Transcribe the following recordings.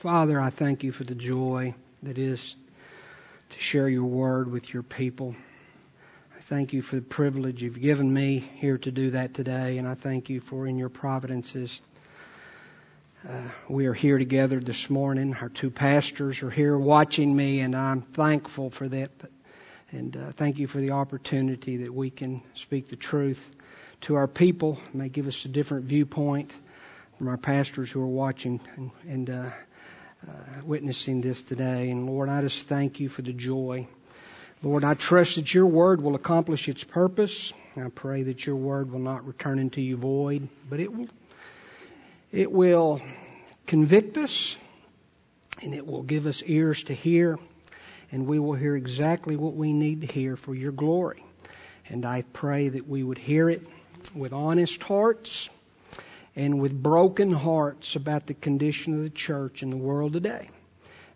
Father, I thank you for the joy that is to share your word with your people. I thank you for the privilege you've given me here to do that today, and I thank you for in your providences. Uh, we are here together this morning. Our two pastors are here watching me, and I'm thankful for that. And uh, thank you for the opportunity that we can speak the truth to our people. It may give us a different viewpoint from our pastors who are watching and, and uh, uh, witnessing this today. And Lord, I just thank you for the joy. Lord, I trust that your word will accomplish its purpose. I pray that your word will not return into you void, but it will, it will convict us and it will give us ears to hear and we will hear exactly what we need to hear for your glory. And I pray that we would hear it with honest hearts and with broken hearts about the condition of the church in the world today.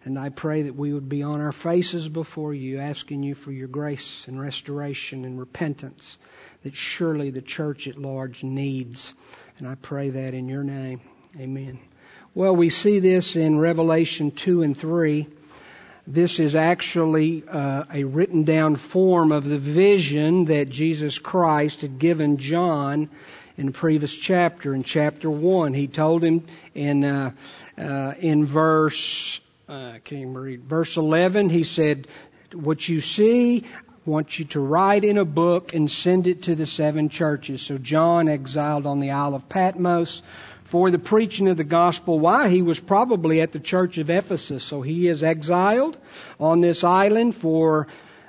And I pray that we would be on our faces before you, asking you for your grace and restoration and repentance that surely the church at large needs. And I pray that in your name. Amen. Well, we see this in Revelation 2 and 3. This is actually uh, a written down form of the vision that Jesus Christ had given John in the previous chapter, in chapter one. He told him in uh, uh, in verse uh, can read verse eleven. He said, "What you see, I want you to write in a book and send it to the seven churches." So John, exiled on the Isle of Patmos for the preaching of the gospel. Why? He was probably at the church of Ephesus. So he is exiled on this island for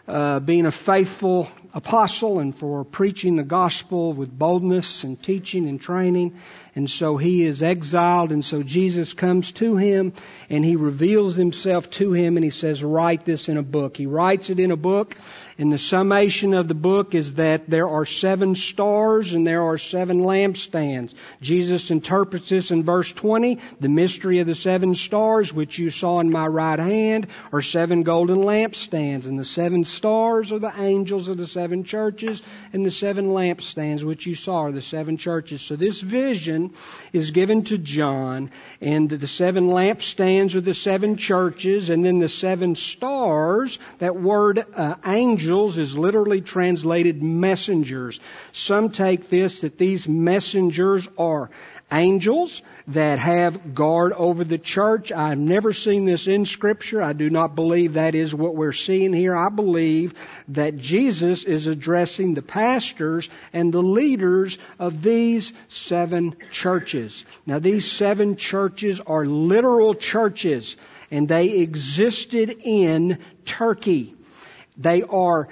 uh, being a faithful apostle and for preaching the gospel with boldness and teaching and training. And so he is exiled and so Jesus comes to him and he reveals himself to him and he says, write this in a book. He writes it in a book and the summation of the book is that there are seven stars and there are seven lampstands. Jesus interprets this in verse 20. The mystery of the seven stars, which you saw in my right hand, are seven golden lampstands. And the seven stars are the angels of the seven churches and the seven lampstands, which you saw are the seven churches. So this vision is given to John and the seven lampstands are the seven churches and then the seven stars, that word uh, angel angels is literally translated messengers. Some take this that these messengers are angels that have guard over the church. I've never seen this in scripture. I do not believe that is what we're seeing here. I believe that Jesus is addressing the pastors and the leaders of these seven churches. Now these seven churches are literal churches and they existed in Turkey. They are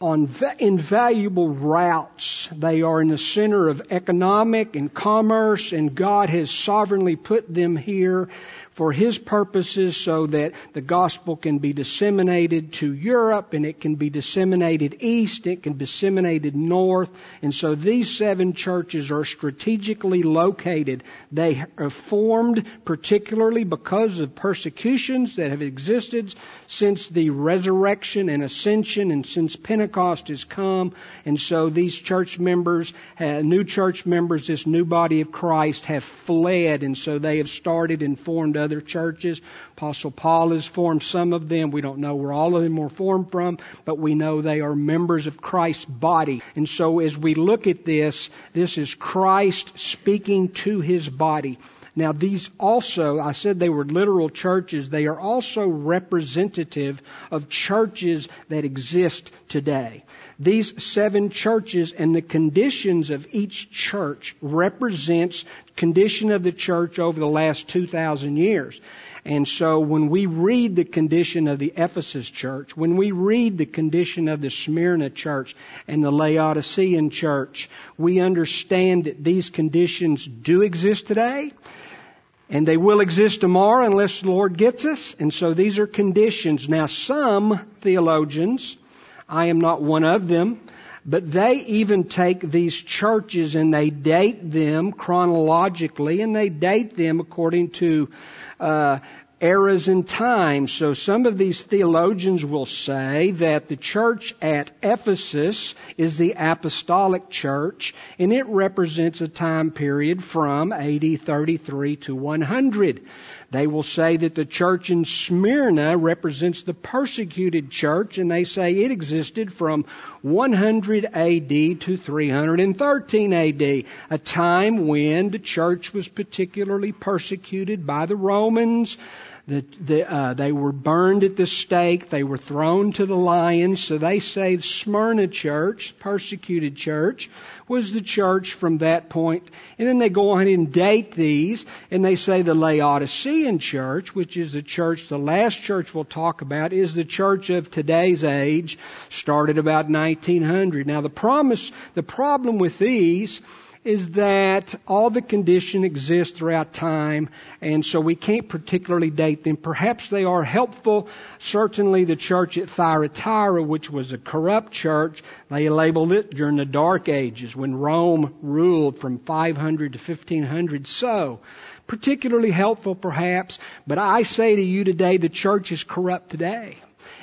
on invaluable routes. They are in the center of economic and commerce and God has sovereignly put them here for His purposes so that the gospel can be disseminated to Europe and it can be disseminated east, it can be disseminated north. And so these seven churches are strategically located. They are formed particularly because of persecutions that have existed since the resurrection and ascension and since Pentecost has come. And so these church members, new church members, this new body of Christ have fled and so they have started and formed other churches. Apostle Paul has formed some of them. We don't know where all of them were formed from, but we know they are members of Christ's body. And so as we look at this, this is Christ speaking to his body. Now these also, I said they were literal churches, they are also representative of churches that exist today. These seven churches and the conditions of each church represents condition of the church over the last 2,000 years. And so when we read the condition of the Ephesus church, when we read the condition of the Smyrna church and the Laodicean church, we understand that these conditions do exist today and they will exist tomorrow unless the Lord gets us. And so these are conditions. Now some theologians, I am not one of them, but they even take these churches and they date them chronologically and they date them according to uh, eras and times. So some of these theologians will say that the church at Ephesus is the apostolic church and it represents a time period from AD 33 to 100. They will say that the church in Smyrna represents the persecuted church, and they say it existed from 100 AD to 313 AD, a time when the church was particularly persecuted by the Romans. The, the, uh, they were burned at the stake. They were thrown to the lions. So they say Smyrna church, persecuted church, was the church from that point. And then they go on and date these, and they say the Laodicean church, which is the church, the last church we'll talk about, is the church of today's age, started about 1900. Now the promise, the problem with these is that all the condition exists throughout time, and so we can't particularly date them. Perhaps they are helpful. Certainly the church at Thyatira, which was a corrupt church, they labeled it during the Dark Ages when Rome ruled from 500 to 1500. So, particularly helpful perhaps, but I say to you today the church is corrupt today.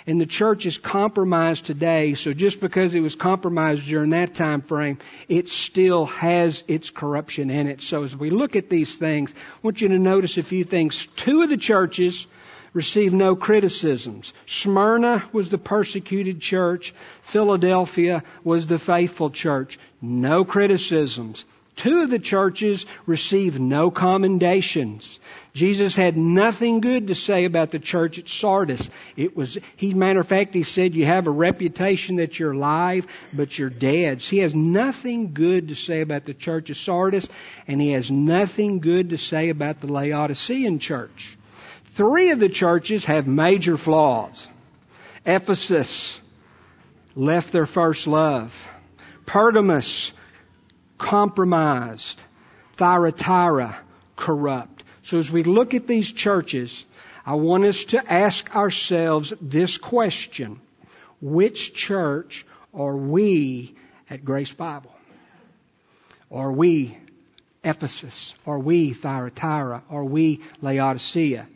And the church is compromised today, so just because it was compromised during that time frame, it still has its corruption in it. So as we look at these things, I want you to notice a few things. Two of the churches received no criticisms. Smyrna was the persecuted church. Philadelphia was the faithful church. No criticisms. Two of the churches received no commendations. Jesus had nothing good to say about the church at Sardis. It was, he, matter of fact, he said, you have a reputation that you're alive, but you're dead. So he has nothing good to say about the church of Sardis, and he has nothing good to say about the Laodicean church. Three of the churches have major flaws. Ephesus left their first love. Pergamos compromised. Thyatira corrupt. So as we look at these churches, I want us to ask ourselves this question. Which church are we at Grace Bible? Are we Ephesus? Are we Thyatira? Are we Laodicea?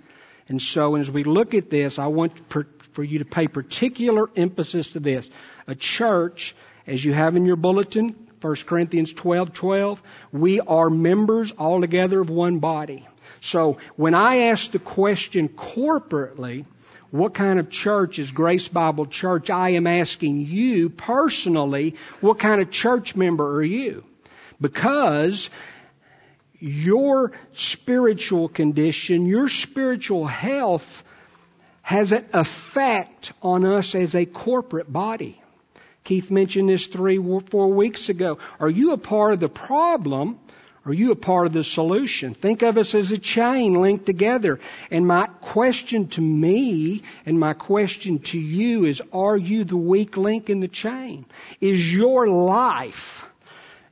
And so as we look at this, I want for you to pay particular emphasis to this. A church, as you have in your bulletin, 1 Corinthians 12, 12, we are members all together of one body. So when I ask the question corporately, what kind of church is Grace Bible Church? I am asking you personally, what kind of church member are you? Because your spiritual condition, your spiritual health has an effect on us as a corporate body. Keith mentioned this three, four weeks ago. Are you a part of the problem are you a part of the solution? Think of us as a chain linked together. And my question to me and my question to you is, are you the weak link in the chain? Is your life,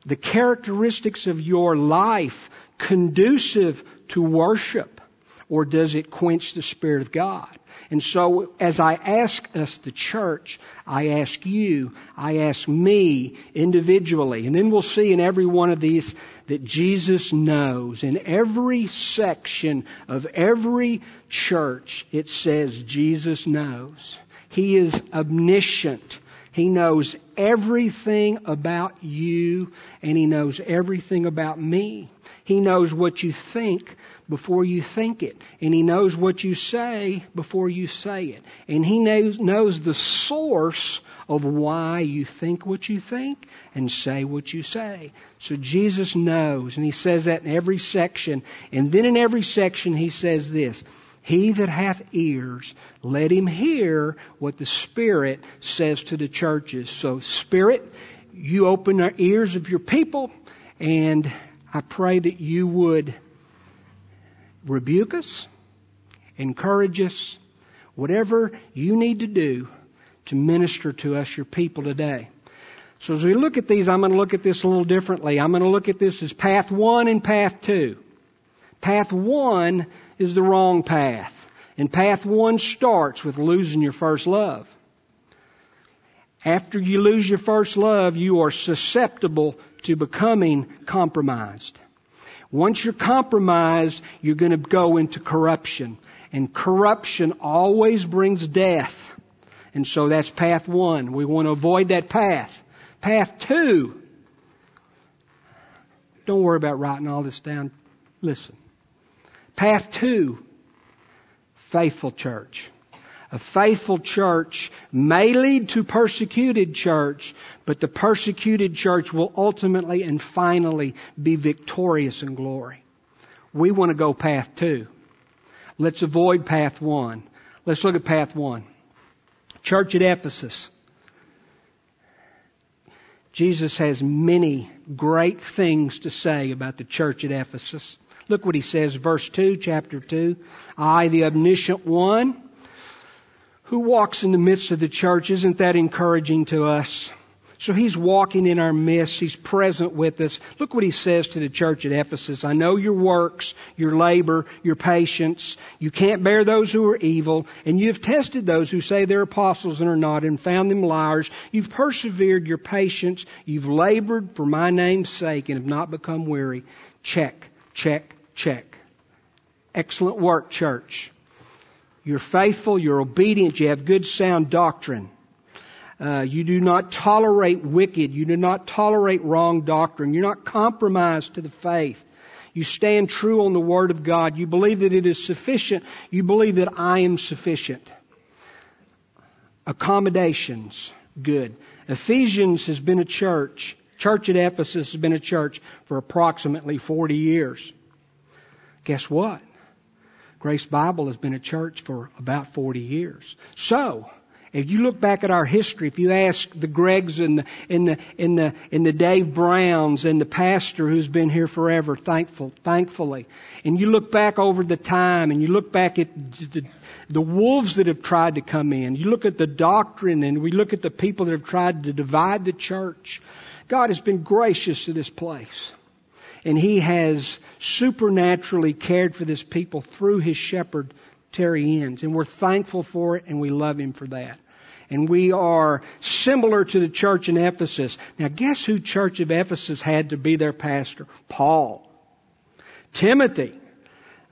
the characteristics of your life conducive to worship? Or does it quench the Spirit of God? And so as I ask us, the church, I ask you, I ask me individually, and then we'll see in every one of these that Jesus knows. In every section of every church, it says Jesus knows. He is omniscient. He knows everything about you and He knows everything about me. He knows what you think before you think it. And He knows what you say before you say it. And He knows, knows the source of why you think what you think and say what you say. So Jesus knows, and He says that in every section. And then in every section He says this, he that hath ears, let him hear what the Spirit says to the churches. So Spirit, you open the ears of your people, and I pray that you would rebuke us, encourage us, whatever you need to do to minister to us, your people today. So as we look at these, I'm going to look at this a little differently. I'm going to look at this as path one and path two. Path one is the wrong path. And path one starts with losing your first love. After you lose your first love, you are susceptible to becoming compromised. Once you're compromised, you're going to go into corruption. And corruption always brings death. And so that's path one. We want to avoid that path. Path two. Don't worry about writing all this down. Listen. Path two. Faithful church. A faithful church may lead to persecuted church, but the persecuted church will ultimately and finally be victorious in glory. We want to go path two. Let's avoid path one. Let's look at path one. Church at Ephesus. Jesus has many great things to say about the church at Ephesus. Look what he says, verse 2, chapter 2. I, the omniscient one, who walks in the midst of the church, isn't that encouraging to us? So he's walking in our midst. He's present with us. Look what he says to the church at Ephesus. I know your works, your labor, your patience. You can't bear those who are evil, and you've tested those who say they're apostles and are not, and found them liars. You've persevered your patience. You've labored for my name's sake and have not become weary. Check, check, check. Excellent work, church. You're faithful, you're obedient, you have good sound doctrine. Uh, you do not tolerate wicked. You do not tolerate wrong doctrine. You're not compromised to the faith. You stand true on the Word of God. You believe that it is sufficient. You believe that I am sufficient. Accommodations, good. Ephesians has been a church. Church at Ephesus has been a church for approximately 40 years. Guess what? Grace Bible has been a church for about 40 years. So, if you look back at our history, if you ask the Gregs and the, and the, and the, and the Dave Browns and the pastor who's been here forever, thankful, thankfully, and you look back over the time and you look back at the, the wolves that have tried to come in, you look at the doctrine and we look at the people that have tried to divide the church, God has been gracious to this place. And He has supernaturally cared for this people through His shepherd, Terry Enns. And we're thankful for it and we love Him for that. And we are similar to the church in Ephesus. Now guess who church of Ephesus had to be their pastor? Paul. Timothy.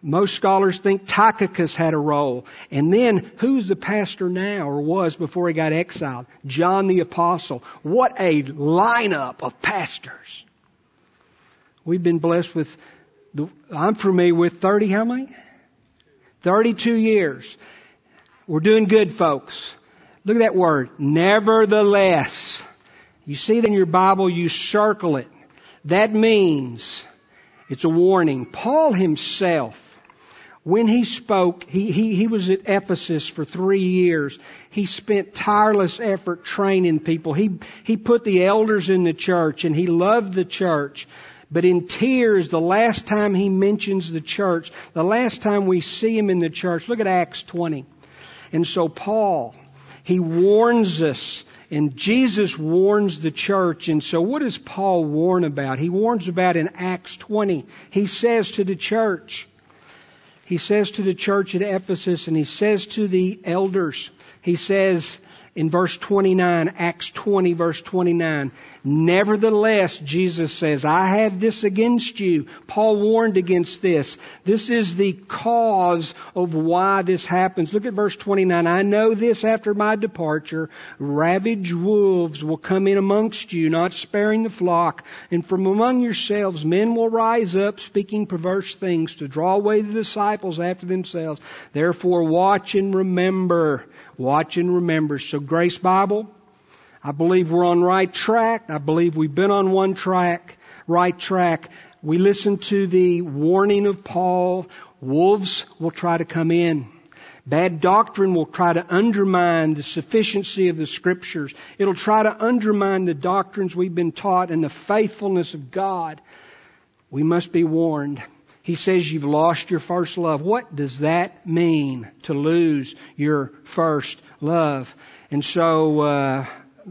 Most scholars think Tychicus had a role. And then who's the pastor now or was before he got exiled? John the apostle. What a lineup of pastors. We've been blessed with the, I'm familiar with 30 how many? 32 years. We're doing good, folks. Look at that word. Nevertheless. You see it in your Bible, you circle it. That means it's a warning. Paul himself, when he spoke, he, he, he was at Ephesus for three years. He spent tireless effort training people. He, he put the elders in the church and he loved the church. But in tears, the last time he mentions the church, the last time we see him in the church, look at Acts 20. And so Paul, he warns us and Jesus warns the church. And so what does Paul warn about? He warns about in Acts 20. He says to the church, he says to the church at Ephesus and he says to the elders, he says, in verse 29, Acts 20 verse 29. Nevertheless, Jesus says, I have this against you. Paul warned against this. This is the cause of why this happens. Look at verse 29. I know this after my departure, ravaged wolves will come in amongst you, not sparing the flock, and from among yourselves men will rise up speaking perverse things to draw away the disciples after themselves. Therefore watch and remember Watch and remember. So Grace Bible, I believe we're on right track. I believe we've been on one track, right track. We listen to the warning of Paul. Wolves will try to come in. Bad doctrine will try to undermine the sufficiency of the scriptures. It'll try to undermine the doctrines we've been taught and the faithfulness of God. We must be warned. He says you've lost your first love. What does that mean to lose your first love? And so, uh,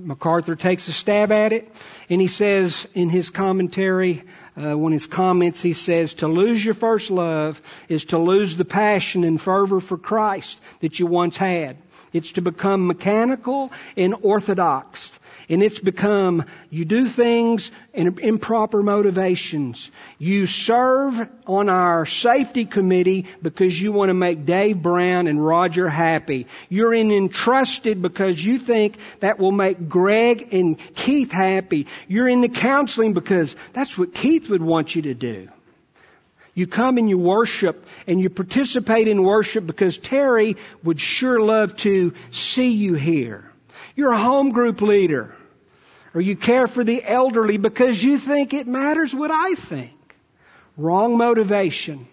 MacArthur takes a stab at it and he says in his commentary, uh, one of his comments, he says, to lose your first love is to lose the passion and fervor for Christ that you once had. It's to become mechanical and orthodox. And it's become, you do things in improper motivations. You serve on our safety committee because you want to make Dave Brown and Roger happy. You're in entrusted because you think that will make Greg and Keith happy. You're in the counseling because that's what Keith would want you to do. You come and you worship and you participate in worship because Terry would sure love to see you here. You're a home group leader or you care for the elderly because you think it matters what I think. Wrong motivation.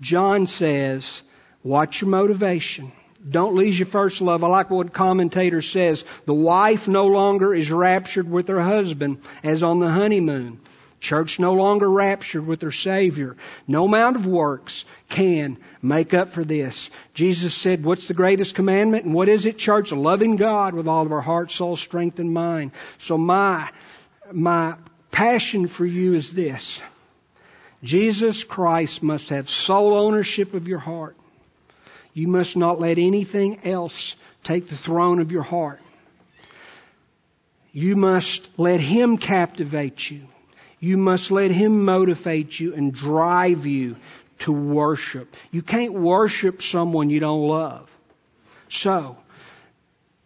John says, watch your motivation. Don't lose your first love. I like what commentator says. The wife no longer is raptured with her husband as on the honeymoon. Church no longer raptured with her Savior. No amount of works can make up for this. Jesus said, what's the greatest commandment? And what is it, church? Loving God with all of our heart, soul, strength, and mind. So my, my passion for you is this. Jesus Christ must have sole ownership of your heart. You must not let anything else take the throne of your heart. You must let Him captivate you. You must let Him motivate you and drive you to worship. You can't worship someone you don't love. So,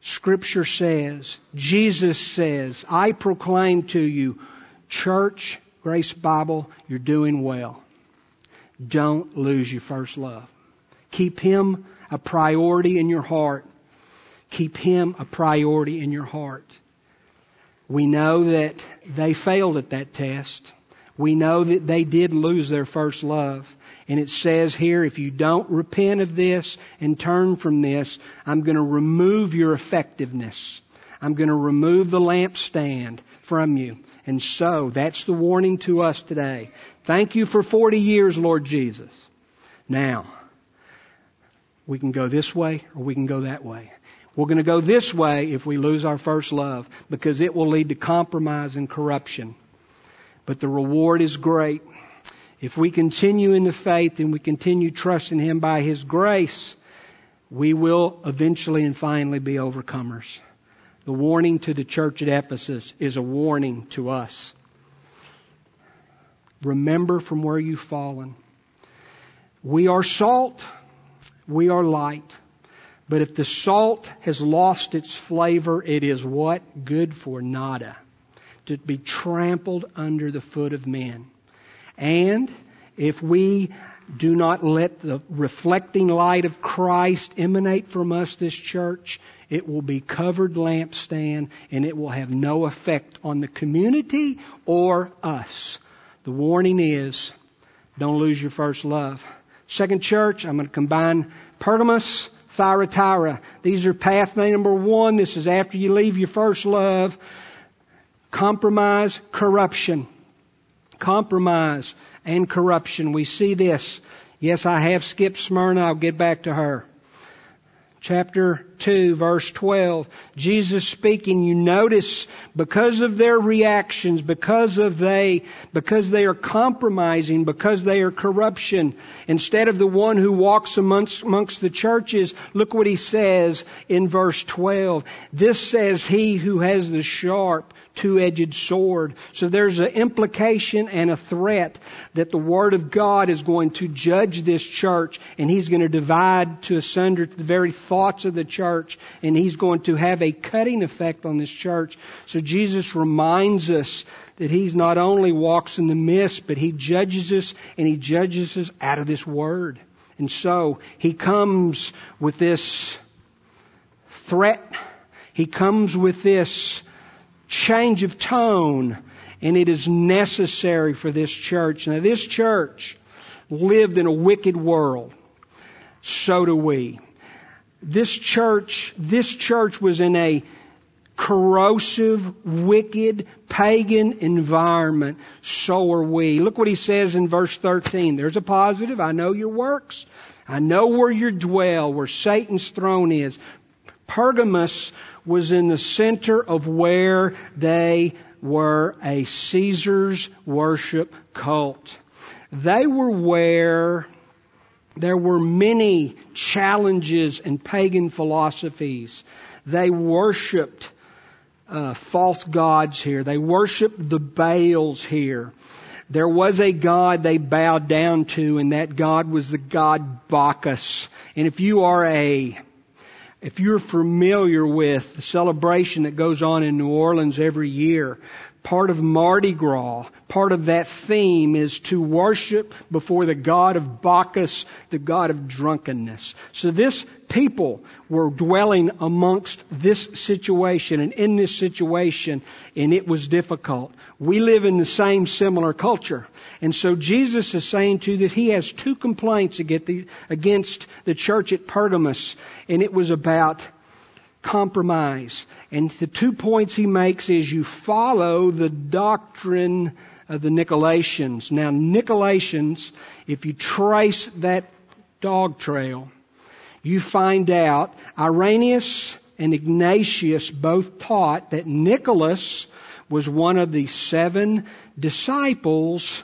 Scripture says, Jesus says, I proclaim to you, church, Grace Bible, you're doing well. Don't lose your first love. Keep Him a priority in your heart. Keep Him a priority in your heart. We know that they failed at that test. We know that they did lose their first love. And it says here, if you don't repent of this and turn from this, I'm going to remove your effectiveness. I'm going to remove the lampstand from you. And so, that's the warning to us today. Thank you for 40 years, Lord Jesus. Now, we can go this way or we can go that way. We're going to go this way if we lose our first love because it will lead to compromise and corruption. But the reward is great. If we continue in the faith and we continue trusting Him by His grace, we will eventually and finally be overcomers. The warning to the church at Ephesus is a warning to us. Remember from where you've fallen. We are salt. We are light. But if the salt has lost its flavor, it is what? Good for nada. To be trampled under the foot of men. And if we do not let the reflecting light of Christ emanate from us, this church, it will be covered lampstand and it will have no effect on the community or us. The warning is, don't lose your first love. Second church, I'm going to combine Pergamos Thyatira. These are pathway number one. This is after you leave your first love. Compromise, corruption. Compromise and corruption. We see this. Yes, I have skipped Smyrna. I'll get back to her chapter 2 verse 12 jesus speaking you notice because of their reactions because of they because they are compromising because they are corruption instead of the one who walks amongst, amongst the churches look what he says in verse 12 this says he who has the sharp two-edged sword. So there's an implication and a threat that the Word of God is going to judge this church and He's going to divide to asunder the very thoughts of the church and He's going to have a cutting effect on this church. So Jesus reminds us that He's not only walks in the mist, but He judges us and He judges us out of this Word. And so He comes with this threat. He comes with this change of tone, and it is necessary for this church. Now, this church lived in a wicked world. So do we. This church, this church was in a corrosive, wicked, pagan environment. So are we. Look what he says in verse 13. There's a positive. I know your works. I know where you dwell, where Satan's throne is. Pergamos was in the center of where they were a Caesar's worship cult. They were where there were many challenges and pagan philosophies. They worshiped uh, false gods here. They worshiped the Baals here. There was a god they bowed down to, and that god was the god Bacchus. And if you are a if you're familiar with the celebration that goes on in New Orleans every year, part of Mardi Gras, part of that theme is to worship before the God of Bacchus, the God of drunkenness. So this people were dwelling amongst this situation and in this situation, and it was difficult. We live in the same similar culture. And so Jesus is saying to you that he has two complaints against the church at Pergamos, and it was about compromise. And the two points he makes is you follow the doctrine of the Nicolaitans. Now, Nicolaitans, if you trace that dog trail, you find out Irenaeus and Ignatius both taught that Nicholas was one of the seven disciples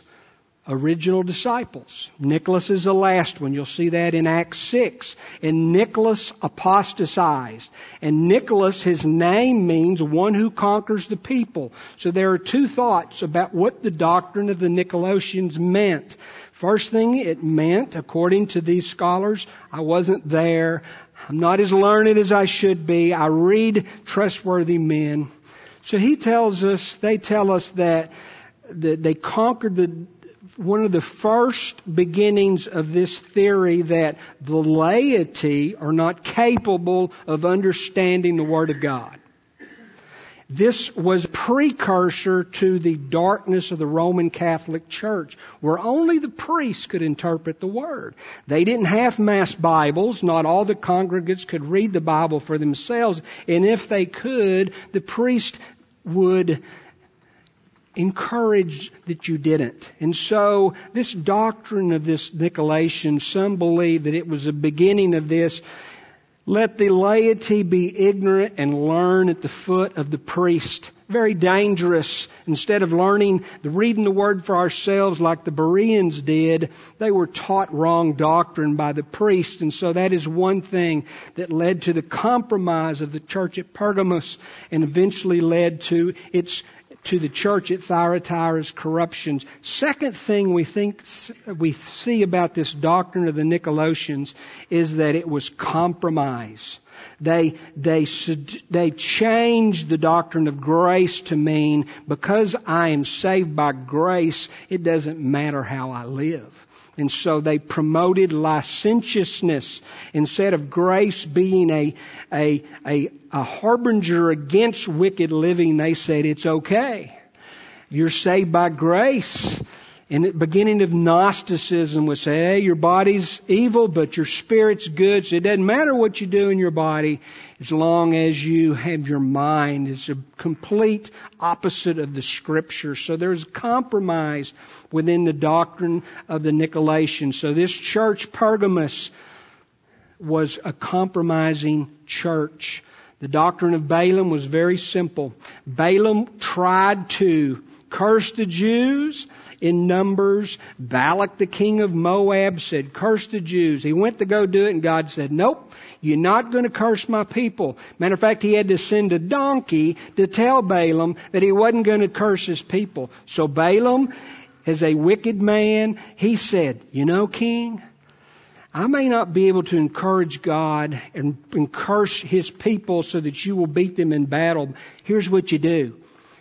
original disciples. Nicholas is the last one. You'll see that in Acts 6. And Nicholas apostatized. And Nicholas, his name means one who conquers the people. So there are two thoughts about what the doctrine of the Nicolaitans meant. First thing it meant, according to these scholars, I wasn't there. I'm not as learned as I should be. I read trustworthy men. So he tells us, they tell us that, that they conquered the, one of the first beginnings of this theory that the laity are not capable of understanding the Word of God. This was precursor to the darkness of the Roman Catholic Church, where only the priests could interpret the Word. They didn't have mass Bibles. Not all the congregants could read the Bible for themselves. And if they could, the priest would encourage that you didn't. And so this doctrine of this Nicolaitan, some believe that it was the beginning of this. Let the laity be ignorant and learn at the foot of the priest. Very dangerous. Instead of learning, the reading the word for ourselves like the Bereans did, they were taught wrong doctrine by the priest. And so that is one thing that led to the compromise of the church at Pergamos and eventually led to its to the church at Thyatira's corruptions. Second thing we think we see about this doctrine of the Nicolaitans is that it was compromise. They, they, they changed the doctrine of grace to mean because I am saved by grace, it doesn't matter how I live. And so they promoted licentiousness instead of grace being a, a, a, a harbinger against wicked living. They said it's okay. You're saved by grace. In the beginning of Gnosticism would say, hey, your body's evil, but your spirit's good, so it doesn't matter what you do in your body as long as you have your mind. It's a complete opposite of the scripture. So there's a compromise within the doctrine of the Nicolaitans. So this church, Pergamos, was a compromising church. The doctrine of Balaam was very simple. Balaam tried to curse the Jews in Numbers. Balak, the king of Moab, said, curse the Jews. He went to go do it and God said, nope, you're not going to curse my people. Matter of fact, he had to send a donkey to tell Balaam that he wasn't going to curse his people. So Balaam, as a wicked man, he said, you know, king, I may not be able to encourage God and, and curse His people so that you will beat them in battle. Here's what you do.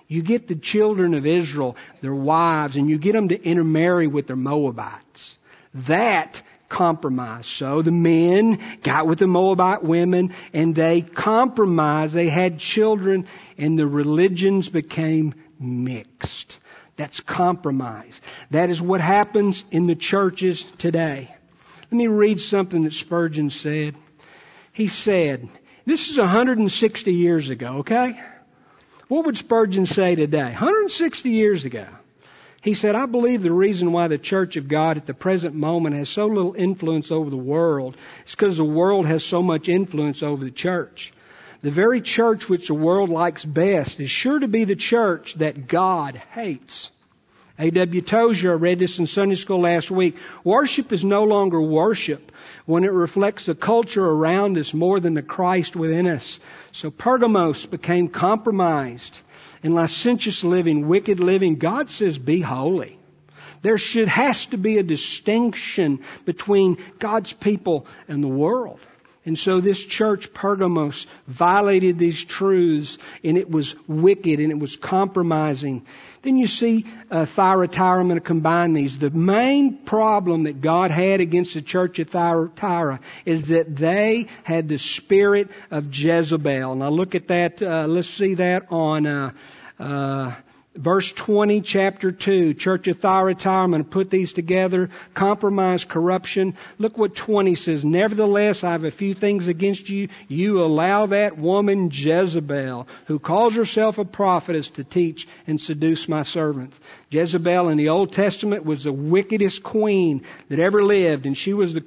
You get the children of Israel, their wives, and you get them to intermarry with their Moabites. That compromise. So the men got with the Moabite women and they compromised. They had children and the religions became mixed. That's compromise. That is what happens in the churches today. Let me read something that Spurgeon said. He said, this is 160 years ago, okay? What would Spurgeon say today? 160 years ago. He said, I believe the reason why the Church of God at the present moment has so little influence over the world is because the world has so much influence over the church. The very church which the world likes best is sure to be the church that God hates. A.W. Tozer, I read this in Sunday school last week. Worship is no longer worship when it reflects the culture around us more than the Christ within us. So Pergamos became compromised in licentious living, wicked living. God says, be holy. There should, has to be a distinction between God's people and the world. And so this church, Pergamos, violated these truths and it was wicked and it was compromising. Then you see uh, Thyatira. I'm going to combine these. The main problem that God had against the church of Thyatira is that they had the spirit of Jezebel. Now look at that. Uh, let's see that on uh, uh Verse 20, chapter 2, Church of Thyatira, I'm going to put these together. Compromise, corruption. Look what 20 says. Nevertheless, I have a few things against you. You allow that woman Jezebel, who calls herself a prophetess, to teach and seduce my servants. Jezebel in the Old Testament was the wickedest queen that ever lived, and she was the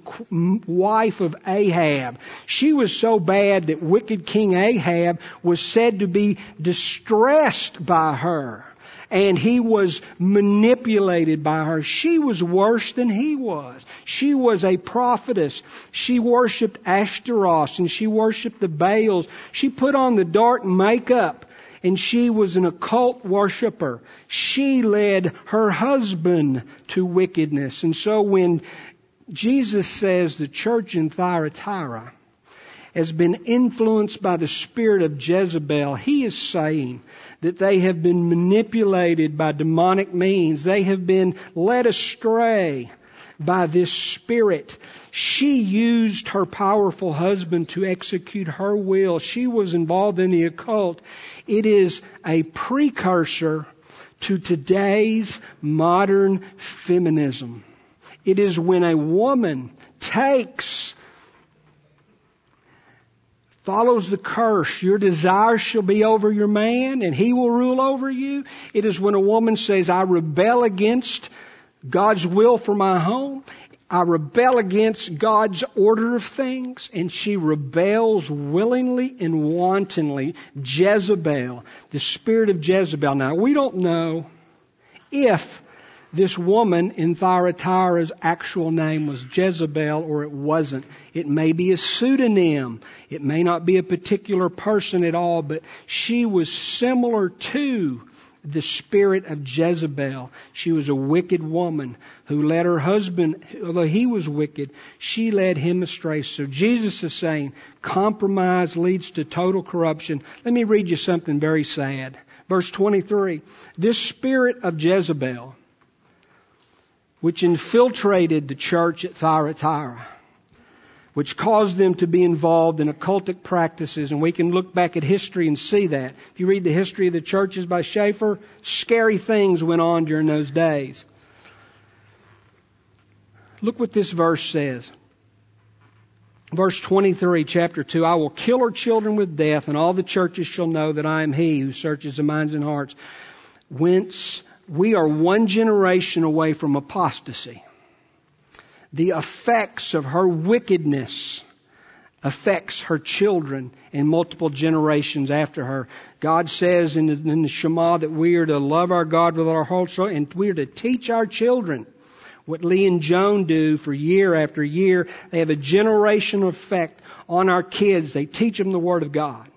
wife of Ahab. She was so bad that wicked King Ahab was said to be distressed by her and he was manipulated by her. She was worse than he was. She was a prophetess. She worshiped Ashtaroth and she worshiped the Baals. She put on the dark makeup and she was an occult worshiper. She led her husband to wickedness. And so when Jesus says the church in Thyatira has been influenced by the spirit of Jezebel, he is saying that they have been manipulated by demonic means. They have been led astray by this spirit. She used her powerful husband to execute her will. She was involved in the occult. It is a precursor to today's modern feminism. It is when a woman takes follows the curse. Your desire shall be over your man and he will rule over you. It is when a woman says, I rebel against God's will for my home. I rebel against God's order of things and she rebels willingly and wantonly. Jezebel, the spirit of Jezebel. Now we don't know if this woman in Thyatira's actual name was Jezebel or it wasn't. It may be a pseudonym. It may not be a particular person at all, but she was similar to the spirit of Jezebel. She was a wicked woman who led her husband, although he was wicked, she led him astray. So Jesus is saying compromise leads to total corruption. Let me read you something very sad. Verse 23. This spirit of Jezebel, which infiltrated the church at Thyatira, which caused them to be involved in occultic practices. And we can look back at history and see that. If you read the history of the churches by Schaeffer, scary things went on during those days. Look what this verse says. Verse 23, chapter 2, I will kill her children with death, and all the churches shall know that I am he who searches the minds and hearts. Whence we are one generation away from apostasy. The effects of her wickedness affects her children and multiple generations after her. God says in the, in the Shema that we are to love our God with our whole soul and we are to teach our children what Lee and Joan do for year after year. They have a generational effect on our kids. They teach them the Word of God.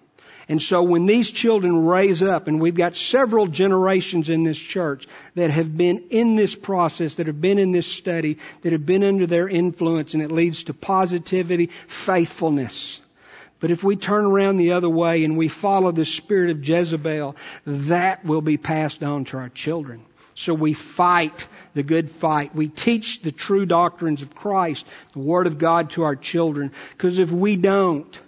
And so when these children raise up, and we've got several generations in this church that have been in this process, that have been in this study, that have been under their influence, and it leads to positivity, faithfulness. But if we turn around the other way and we follow the spirit of Jezebel, that will be passed on to our children. So we fight the good fight. We teach the true doctrines of Christ, the Word of God to our children. Because if we don't,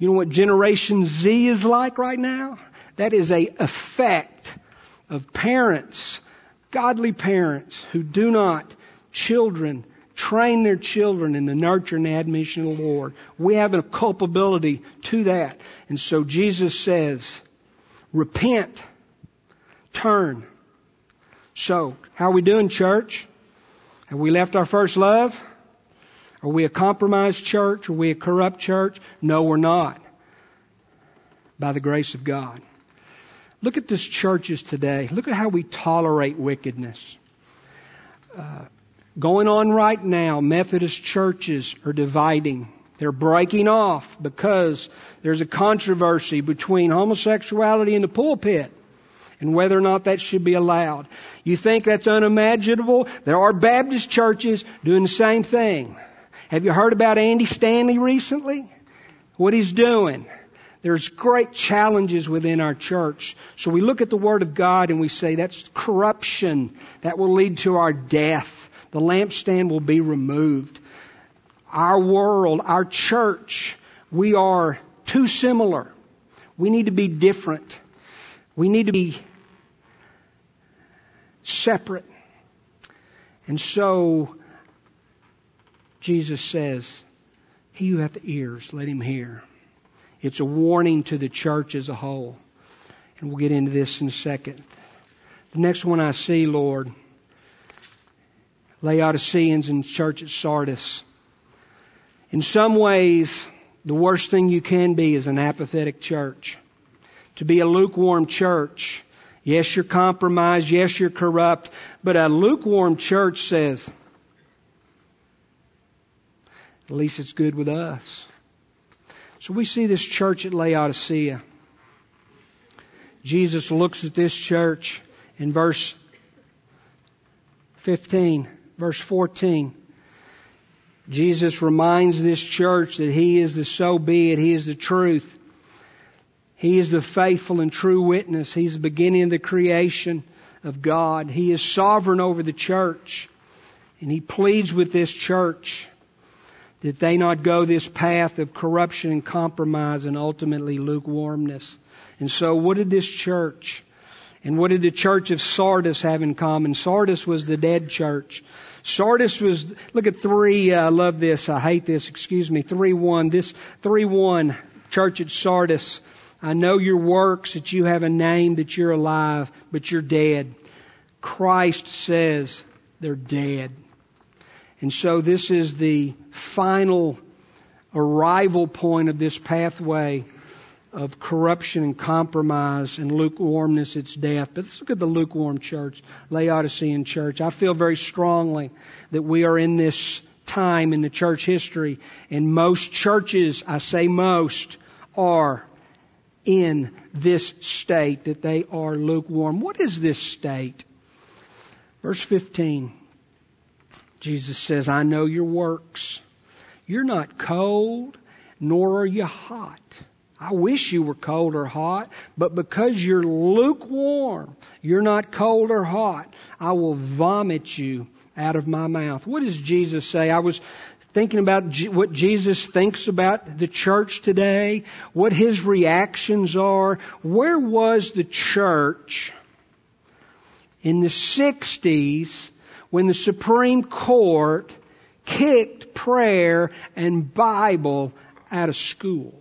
you know what Generation Z is like right now? That is a effect of parents, godly parents who do not children train their children in the nurture and admonition of the Lord. We have a culpability to that. And so Jesus says, repent, turn. So, how are we doing, church? Have we left our first love? Are we a compromised church? Are we a corrupt church? No, we're not. By the grace of God. Look at this churches today. Look at how we tolerate wickedness. uh, going on right now. Methodist churches are dividing. They're breaking off because there's a controversy between homosexuality in the pulpit and whether or not that should be allowed. You think that's unimaginable? There are Baptist churches doing the same thing. Have you heard about Andy Stanley recently? What he's doing. There's great challenges within our church. So we look at the Word of God and we say that's corruption. That will lead to our death. The lampstand will be removed. Our world, our church, we are too similar. We need to be different. We need to be separate. And so, Jesus says, He who hath ears, let him hear. It's a warning to the church as a whole. And we'll get into this in a second. The next one I see, Lord, Laodiceans in church at Sardis. In some ways, the worst thing you can be is an apathetic church. To be a lukewarm church. Yes, you're compromised. Yes, you're corrupt. But a lukewarm church says, at least it's good with us. So we see this church at Laodicea. Jesus looks at this church in verse 15, verse 14. Jesus reminds this church that He is the so be it, He is the truth. He is the faithful and true witness. He's the beginning of the creation of God. He is sovereign over the church. And He pleads with this church that they not go this path of corruption and compromise and ultimately lukewarmness. And so what did this church and what did the church of Sardis have in common? Sardis was the dead church. Sardis was, look at three, uh, I love this, I hate this, excuse me, three one. This three one, church at Sardis. I know your works, that you have a name, that you're alive, but you're dead. Christ says they're dead. And so this is the final arrival point of this pathway of corruption and compromise and lukewarmness, it's death. But let's look at the lukewarm church, Laodicean church. I feel very strongly that we are in this time in the church history, and most churches, I say most, are in this state, that they are lukewarm. What is this state? Verse 15. Jesus says, I know your works. You're not cold, nor are you hot. I wish you were cold or hot, but because you're lukewarm, you're not cold or hot, I will vomit you out of my mouth. What does Jesus say? I was thinking about what Jesus thinks about the church today, what his reactions are. Where was the church in the 60s when the Supreme Court kicked prayer and Bible out of schools.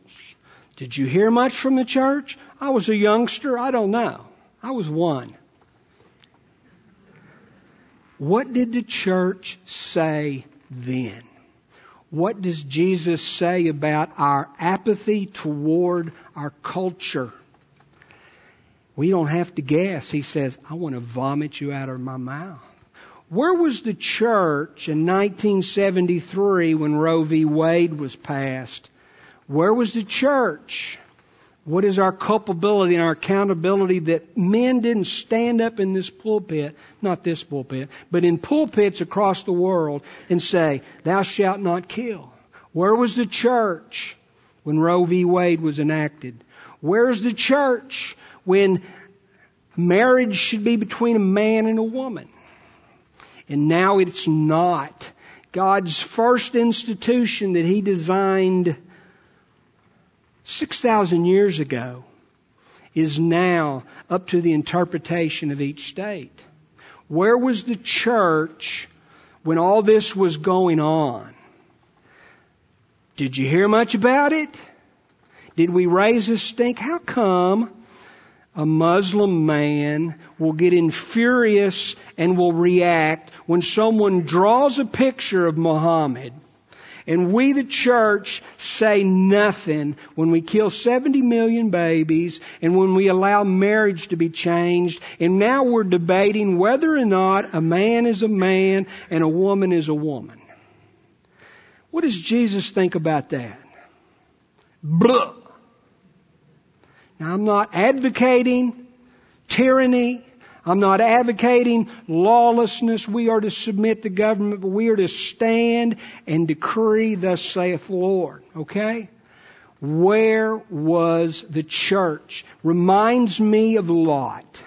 Did you hear much from the church? I was a youngster. I don't know. I was one. What did the church say then? What does Jesus say about our apathy toward our culture? We don't have to guess. He says, I want to vomit you out of my mouth. Where was the church in 1973 when Roe v. Wade was passed? Where was the church? What is our culpability and our accountability that men didn't stand up in this pulpit, not this pulpit, but in pulpits across the world and say, thou shalt not kill? Where was the church when Roe v. Wade was enacted? Where's the church when marriage should be between a man and a woman? And now it's not. God's first institution that He designed 6,000 years ago is now up to the interpretation of each state. Where was the church when all this was going on? Did you hear much about it? Did we raise a stink? How come a Muslim man will get infurious and will react when someone draws a picture of Muhammad And we, the church, say nothing when we kill 70 million babies and when we allow marriage to be changed. And now we're debating whether or not a man is a man and a woman is a woman. What does Jesus think about that? Blah. Now I'm not advocating tyranny. I'm not advocating lawlessness. We are to submit to government, but we are to stand and decree, thus saith the Lord. Okay? Where was the church? Reminds me of Lot.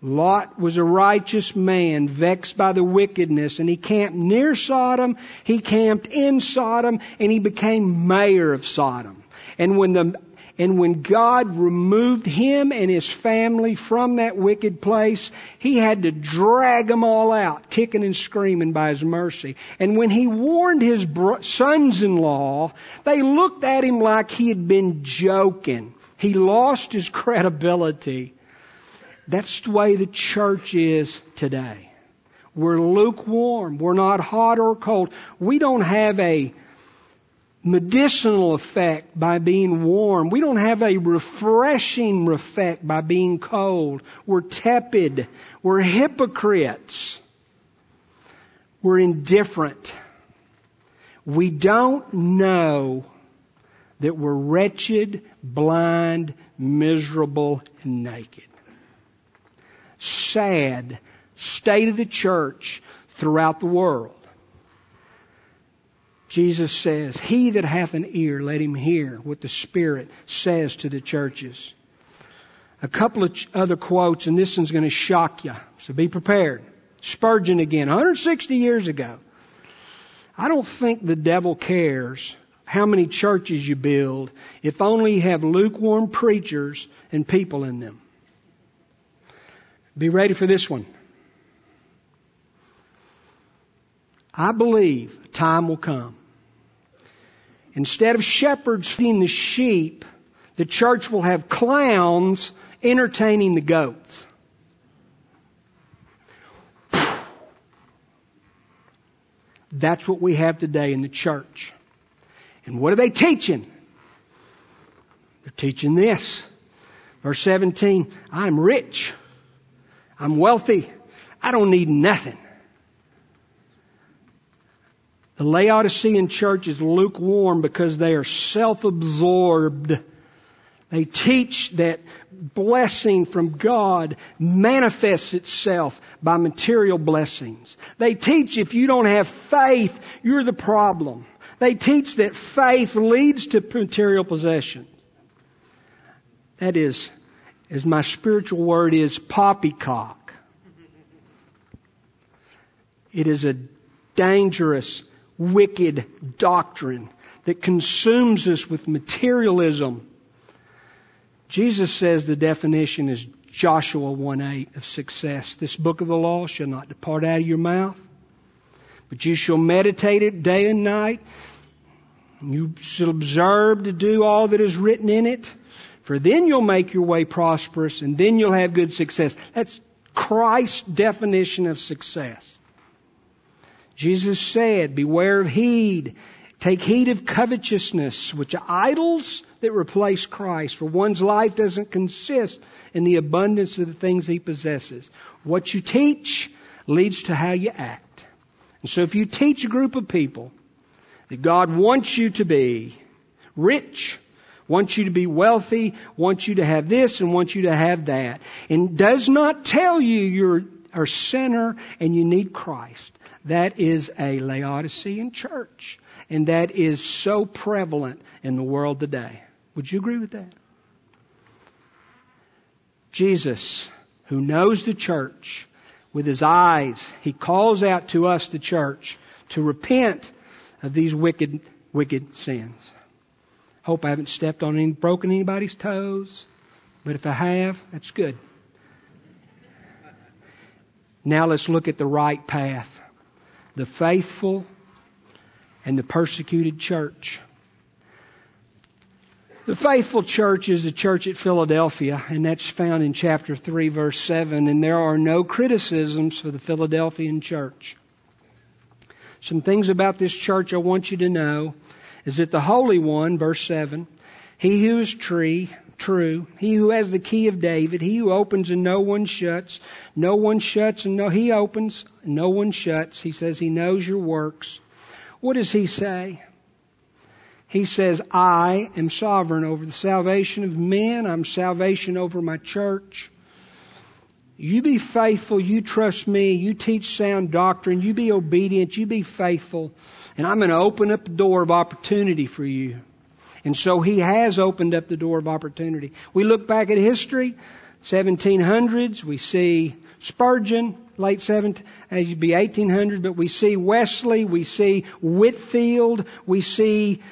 Lot was a righteous man vexed by the wickedness and he camped near Sodom, he camped in Sodom, and he became mayor of Sodom. And when the and when God removed him and his family from that wicked place, he had to drag them all out, kicking and screaming by his mercy. And when he warned his sons-in-law, they looked at him like he had been joking. He lost his credibility. That's the way the church is today. We're lukewarm. We're not hot or cold. We don't have a medicinal effect by being warm. We don't have a refreshing effect by being cold. We're tepid. We're hypocrites. We're indifferent. We don't know that we're wretched, blind, miserable, and naked. Sad state of the church throughout the world. Jesus says, He that hath an ear, let him hear what the Spirit says to the churches. A couple of other quotes, and this one's going to shock you, so be prepared. Spurgeon again, 160 years ago. I don't think the devil cares how many churches you build if only you have lukewarm preachers and people in them. Be ready for this one. I believe time will come Instead of shepherds feeding the sheep, the church will have clowns entertaining the goats. That's what we have today in the church. And what are they teaching? They're teaching this. Verse 17, I'm rich. I'm wealthy. I don't need nothing. The Laodicean church is lukewarm because they are self-absorbed. They teach that blessing from God manifests itself by material blessings. They teach if you don't have faith, you're the problem. They teach that faith leads to material possession. That is, as my spiritual word is, poppycock. It is a dangerous wicked doctrine that consumes us with materialism. Jesus says the definition is Joshua 1:8 of success. This book of the law shall not depart out of your mouth, but you shall meditate it day and night. You shall observe to do all that is written in it, for then you'll make your way prosperous and then you'll have good success. That's Christ's definition of success. Jesus said, beware of heed. Take heed of covetousness, which are idols that replace Christ. For one's life doesn't consist in the abundance of the things he possesses. What you teach leads to how you act. And so if you teach a group of people that God wants you to be rich, wants you to be wealthy, wants you to have this and wants you to have that, and does not tell you you're a sinner and you need Christ, that is a Laodicean church. And that is so prevalent in the world today. Would you agree with that? Jesus, who knows the church with his eyes, he calls out to us, the church, to repent of these wicked, wicked sins. Hope I haven't stepped on any, broken anybody's toes, but if I have, that's good. Now let's look at the right path the faithful and the persecuted church. The faithful church is the church at Philadelphia, and that's found in chapter 3, verse 7, and there are no criticisms for the Philadelphian church. Some things about this church I want you to know is that the Holy One, verse 7, he who is tree, true, he who has the key of David, he who opens and no one shuts, no one shuts and no, he opens, no one shuts. He says he knows your works. What does he say? He says, I am sovereign over the salvation of men. I'm salvation over my church. You be faithful. You trust me. You teach sound doctrine. You be obedient. You be faithful. And I'm going to open up the door of opportunity for you. And so he has opened up the door of opportunity. We look back at history, 1700s, we see Spurgeon, late 17, as be 1800, but we see Wesley, we see Whitefield, we see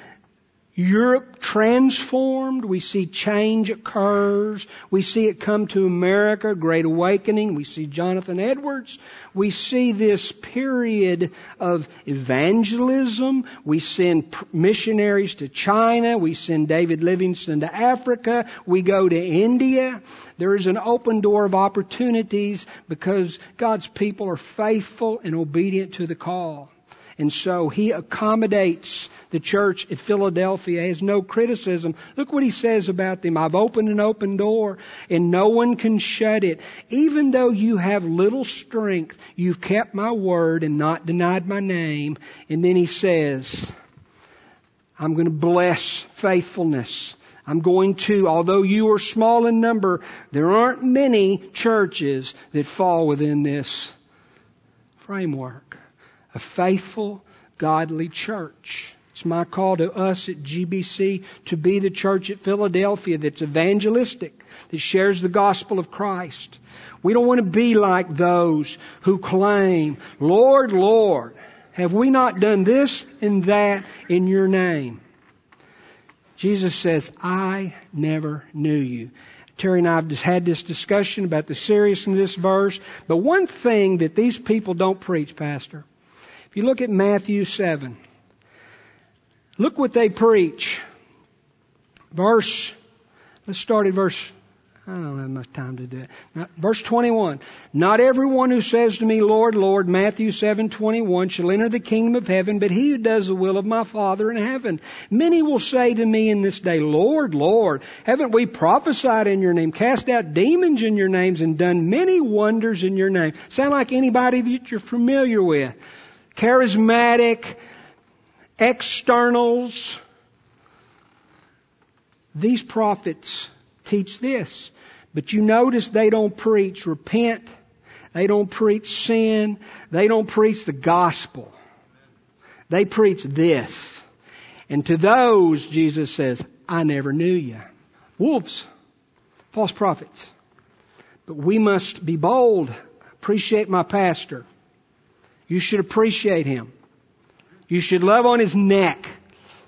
Europe transformed. We see change occurs. We see it come to America, Great Awakening. We see Jonathan Edwards. We see this period of evangelism. We send missionaries to China. We send David Livingstone to Africa. We go to India. There is an open door of opportunities because God's people are faithful and obedient to the call. And so he accommodates the church at Philadelphia. He has no criticism. Look what he says about them. I've opened an open door and no one can shut it. Even though you have little strength, you've kept my word and not denied my name. And then he says, I'm going to bless faithfulness. I'm going to, although you are small in number, there aren't many churches that fall within this framework a faithful, godly church. It's my call to us at GBC to be the church at Philadelphia that's evangelistic, that shares the gospel of Christ. We don't want to be like those who claim, Lord, Lord, have we not done this and that in your name? Jesus says, I never knew you. Terry and I have just had this discussion about the seriousness of this verse, but one thing that these people don't preach, Pastor, you look at Matthew 7, look what they preach. Verse, let's start at verse, I don't have much time to do it. Now, verse 21. Not everyone who says to me, Lord, Lord, Matthew 7, 21, shall enter the kingdom of heaven, but he who does the will of my Father in heaven. Many will say to me in this day, Lord, Lord, haven't we prophesied in your name, cast out demons in your names, and done many wonders in your name? Sound like anybody that you're familiar with charismatic, externals. These prophets teach this. But you notice they don't preach repent. They don't preach sin. They don't preach the gospel. They preach this. And to those, Jesus says, I never knew you. Wolves. False prophets. But we must be bold. Appreciate my pastor. You should appreciate him. You should love on his neck.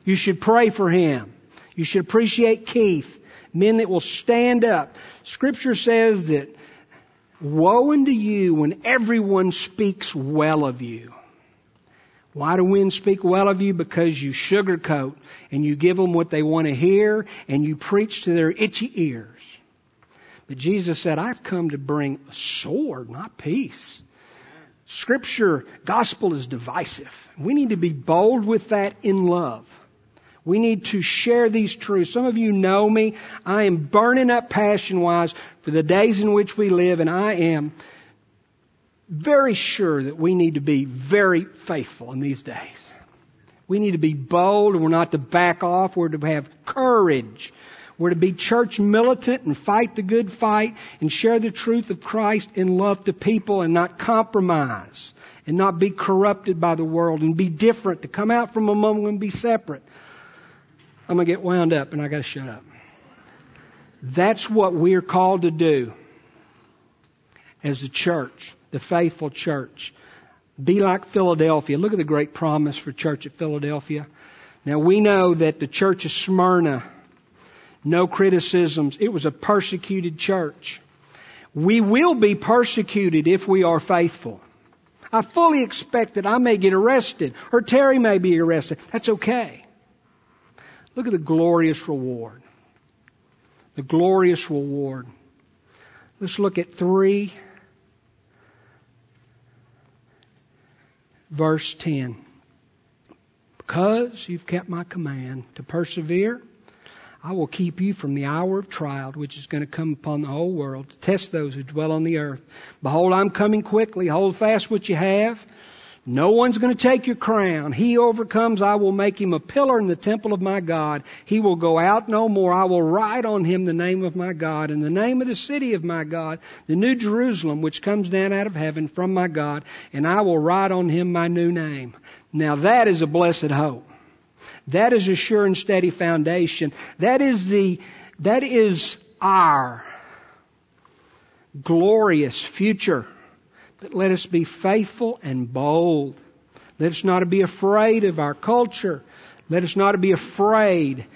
You should pray for him. You should appreciate Keith. Men that will stand up. Scripture says that woe unto you when everyone speaks well of you. Why do men speak well of you? Because you sugarcoat and you give them what they want to hear and you preach to their itchy ears. But Jesus said, I've come to bring a sword, not peace. Scripture, gospel is divisive. We need to be bold with that in love. We need to share these truths. Some of you know me. I am burning up passion wise for the days in which we live and I am very sure that we need to be very faithful in these days. We need to be bold and we're not to back off. We're to have courage we're to be church militant and fight the good fight and share the truth of Christ in love to people and not compromise and not be corrupted by the world and be different, to come out from among them and be separate. I'm going to get wound up and I got to shut up. That's what we're called to do as a church, the faithful church. Be like Philadelphia. Look at the great promise for church at Philadelphia. Now we know that the church of Smyrna no criticisms. It was a persecuted church. We will be persecuted if we are faithful. I fully expect that I may get arrested or Terry may be arrested. That's okay. Look at the glorious reward. The glorious reward. Let's look at 3 verse 10. because you've kept my command to persevere, I will keep you from the hour of trial which is going to come upon the whole world to test those who dwell on the earth. Behold, I'm coming quickly. Hold fast what you have. No one's going to take your crown. He overcomes, I will make him a pillar in the temple of my God. He will go out no more. I will write on him the name of my God and the name of the city of my God, the new Jerusalem, which comes down out of heaven from my God, and I will write on him my new name. Now that is a blessed hope. That is a sure and steady foundation. That is the, that is our glorious future. But let us be faithful and bold. Let us not be afraid of our culture. Let us not be afraid.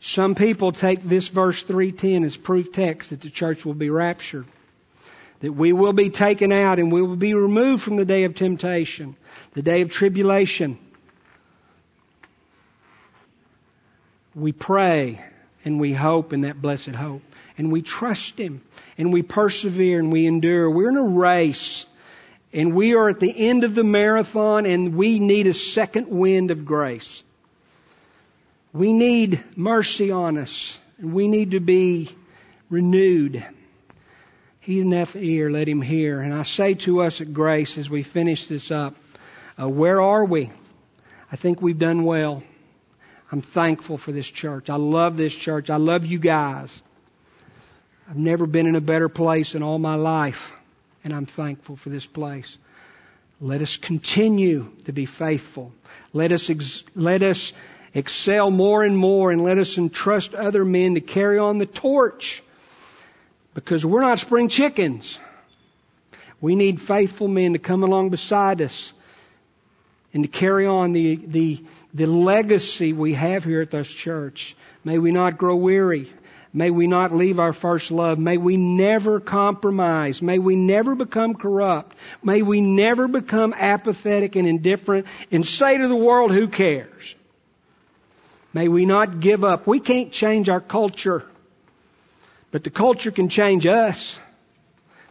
Some people take this verse 310 as proof text that the church will be raptured. That we will be taken out and we will be removed from the day of temptation, the day of tribulation. We pray and we hope in that blessed hope and we trust Him and we persevere and we endure. We're in a race and we are at the end of the marathon and we need a second wind of grace. We need mercy on us and we need to be renewed. He that ear, let him hear. And I say to us at Grace as we finish this up, uh, where are we? I think we've done well. I'm thankful for this church. I love this church. I love you guys. I've never been in a better place in all my life, and I'm thankful for this place. Let us continue to be faithful. Let us, ex- let us excel more and more, and let us entrust other men to carry on the torch. Because we're not spring chickens. We need faithful men to come along beside us and to carry on the, the, the legacy we have here at this church. May we not grow weary. May we not leave our first love. May we never compromise. May we never become corrupt. May we never become apathetic and indifferent and say to the world, who cares? May we not give up. We can't change our culture, but the culture can change us.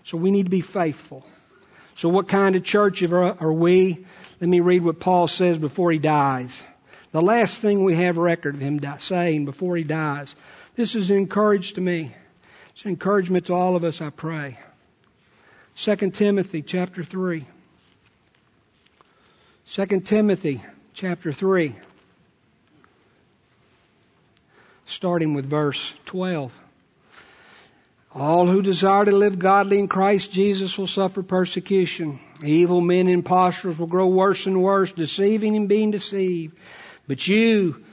So we need to be faithful. So what kind of church uh, are we? Let me read what Paul says before he dies. The last thing we have record of him saying before he dies. This is an encouragement to me. It's encouragement to all of us, I pray. 2 Timothy chapter 3. 2 Timothy chapter 3. Starting with verse 12. All who desire to live godly in Christ Jesus will suffer persecution. Evil men and impostors will grow worse and worse, deceiving and being deceived. But you,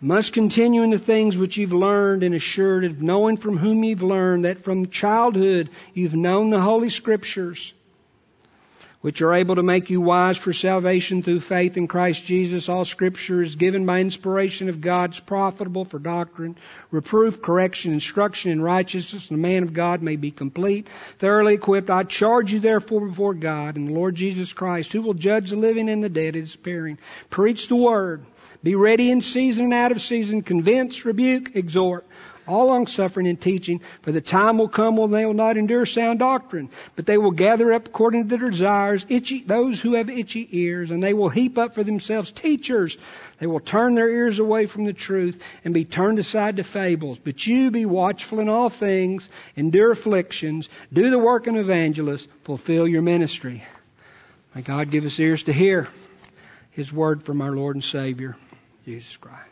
must continue in the things which you've learned and assured of knowing from whom you've learned that from childhood you've known the Holy Scriptures which are able to make you wise for salvation through faith in Christ Jesus. All scripture is given by inspiration of God, is profitable for doctrine, reproof, correction, instruction in righteousness, and the man of God may be complete, thoroughly equipped. I charge you therefore before God and the Lord Jesus Christ, who will judge the living and the dead at appearing. Preach the word. Be ready in season and out of season. Convince, rebuke, exhort all long suffering and teaching, for the time will come when they will not endure sound doctrine, but they will gather up according to their desires, itchy, those who have itchy ears, and they will heap up for themselves teachers. They will turn their ears away from the truth and be turned aside to fables. But you be watchful in all things, endure afflictions, do the work of an evangelist, fulfill your ministry. May God give us ears to hear His word from our Lord and Savior, Jesus Christ.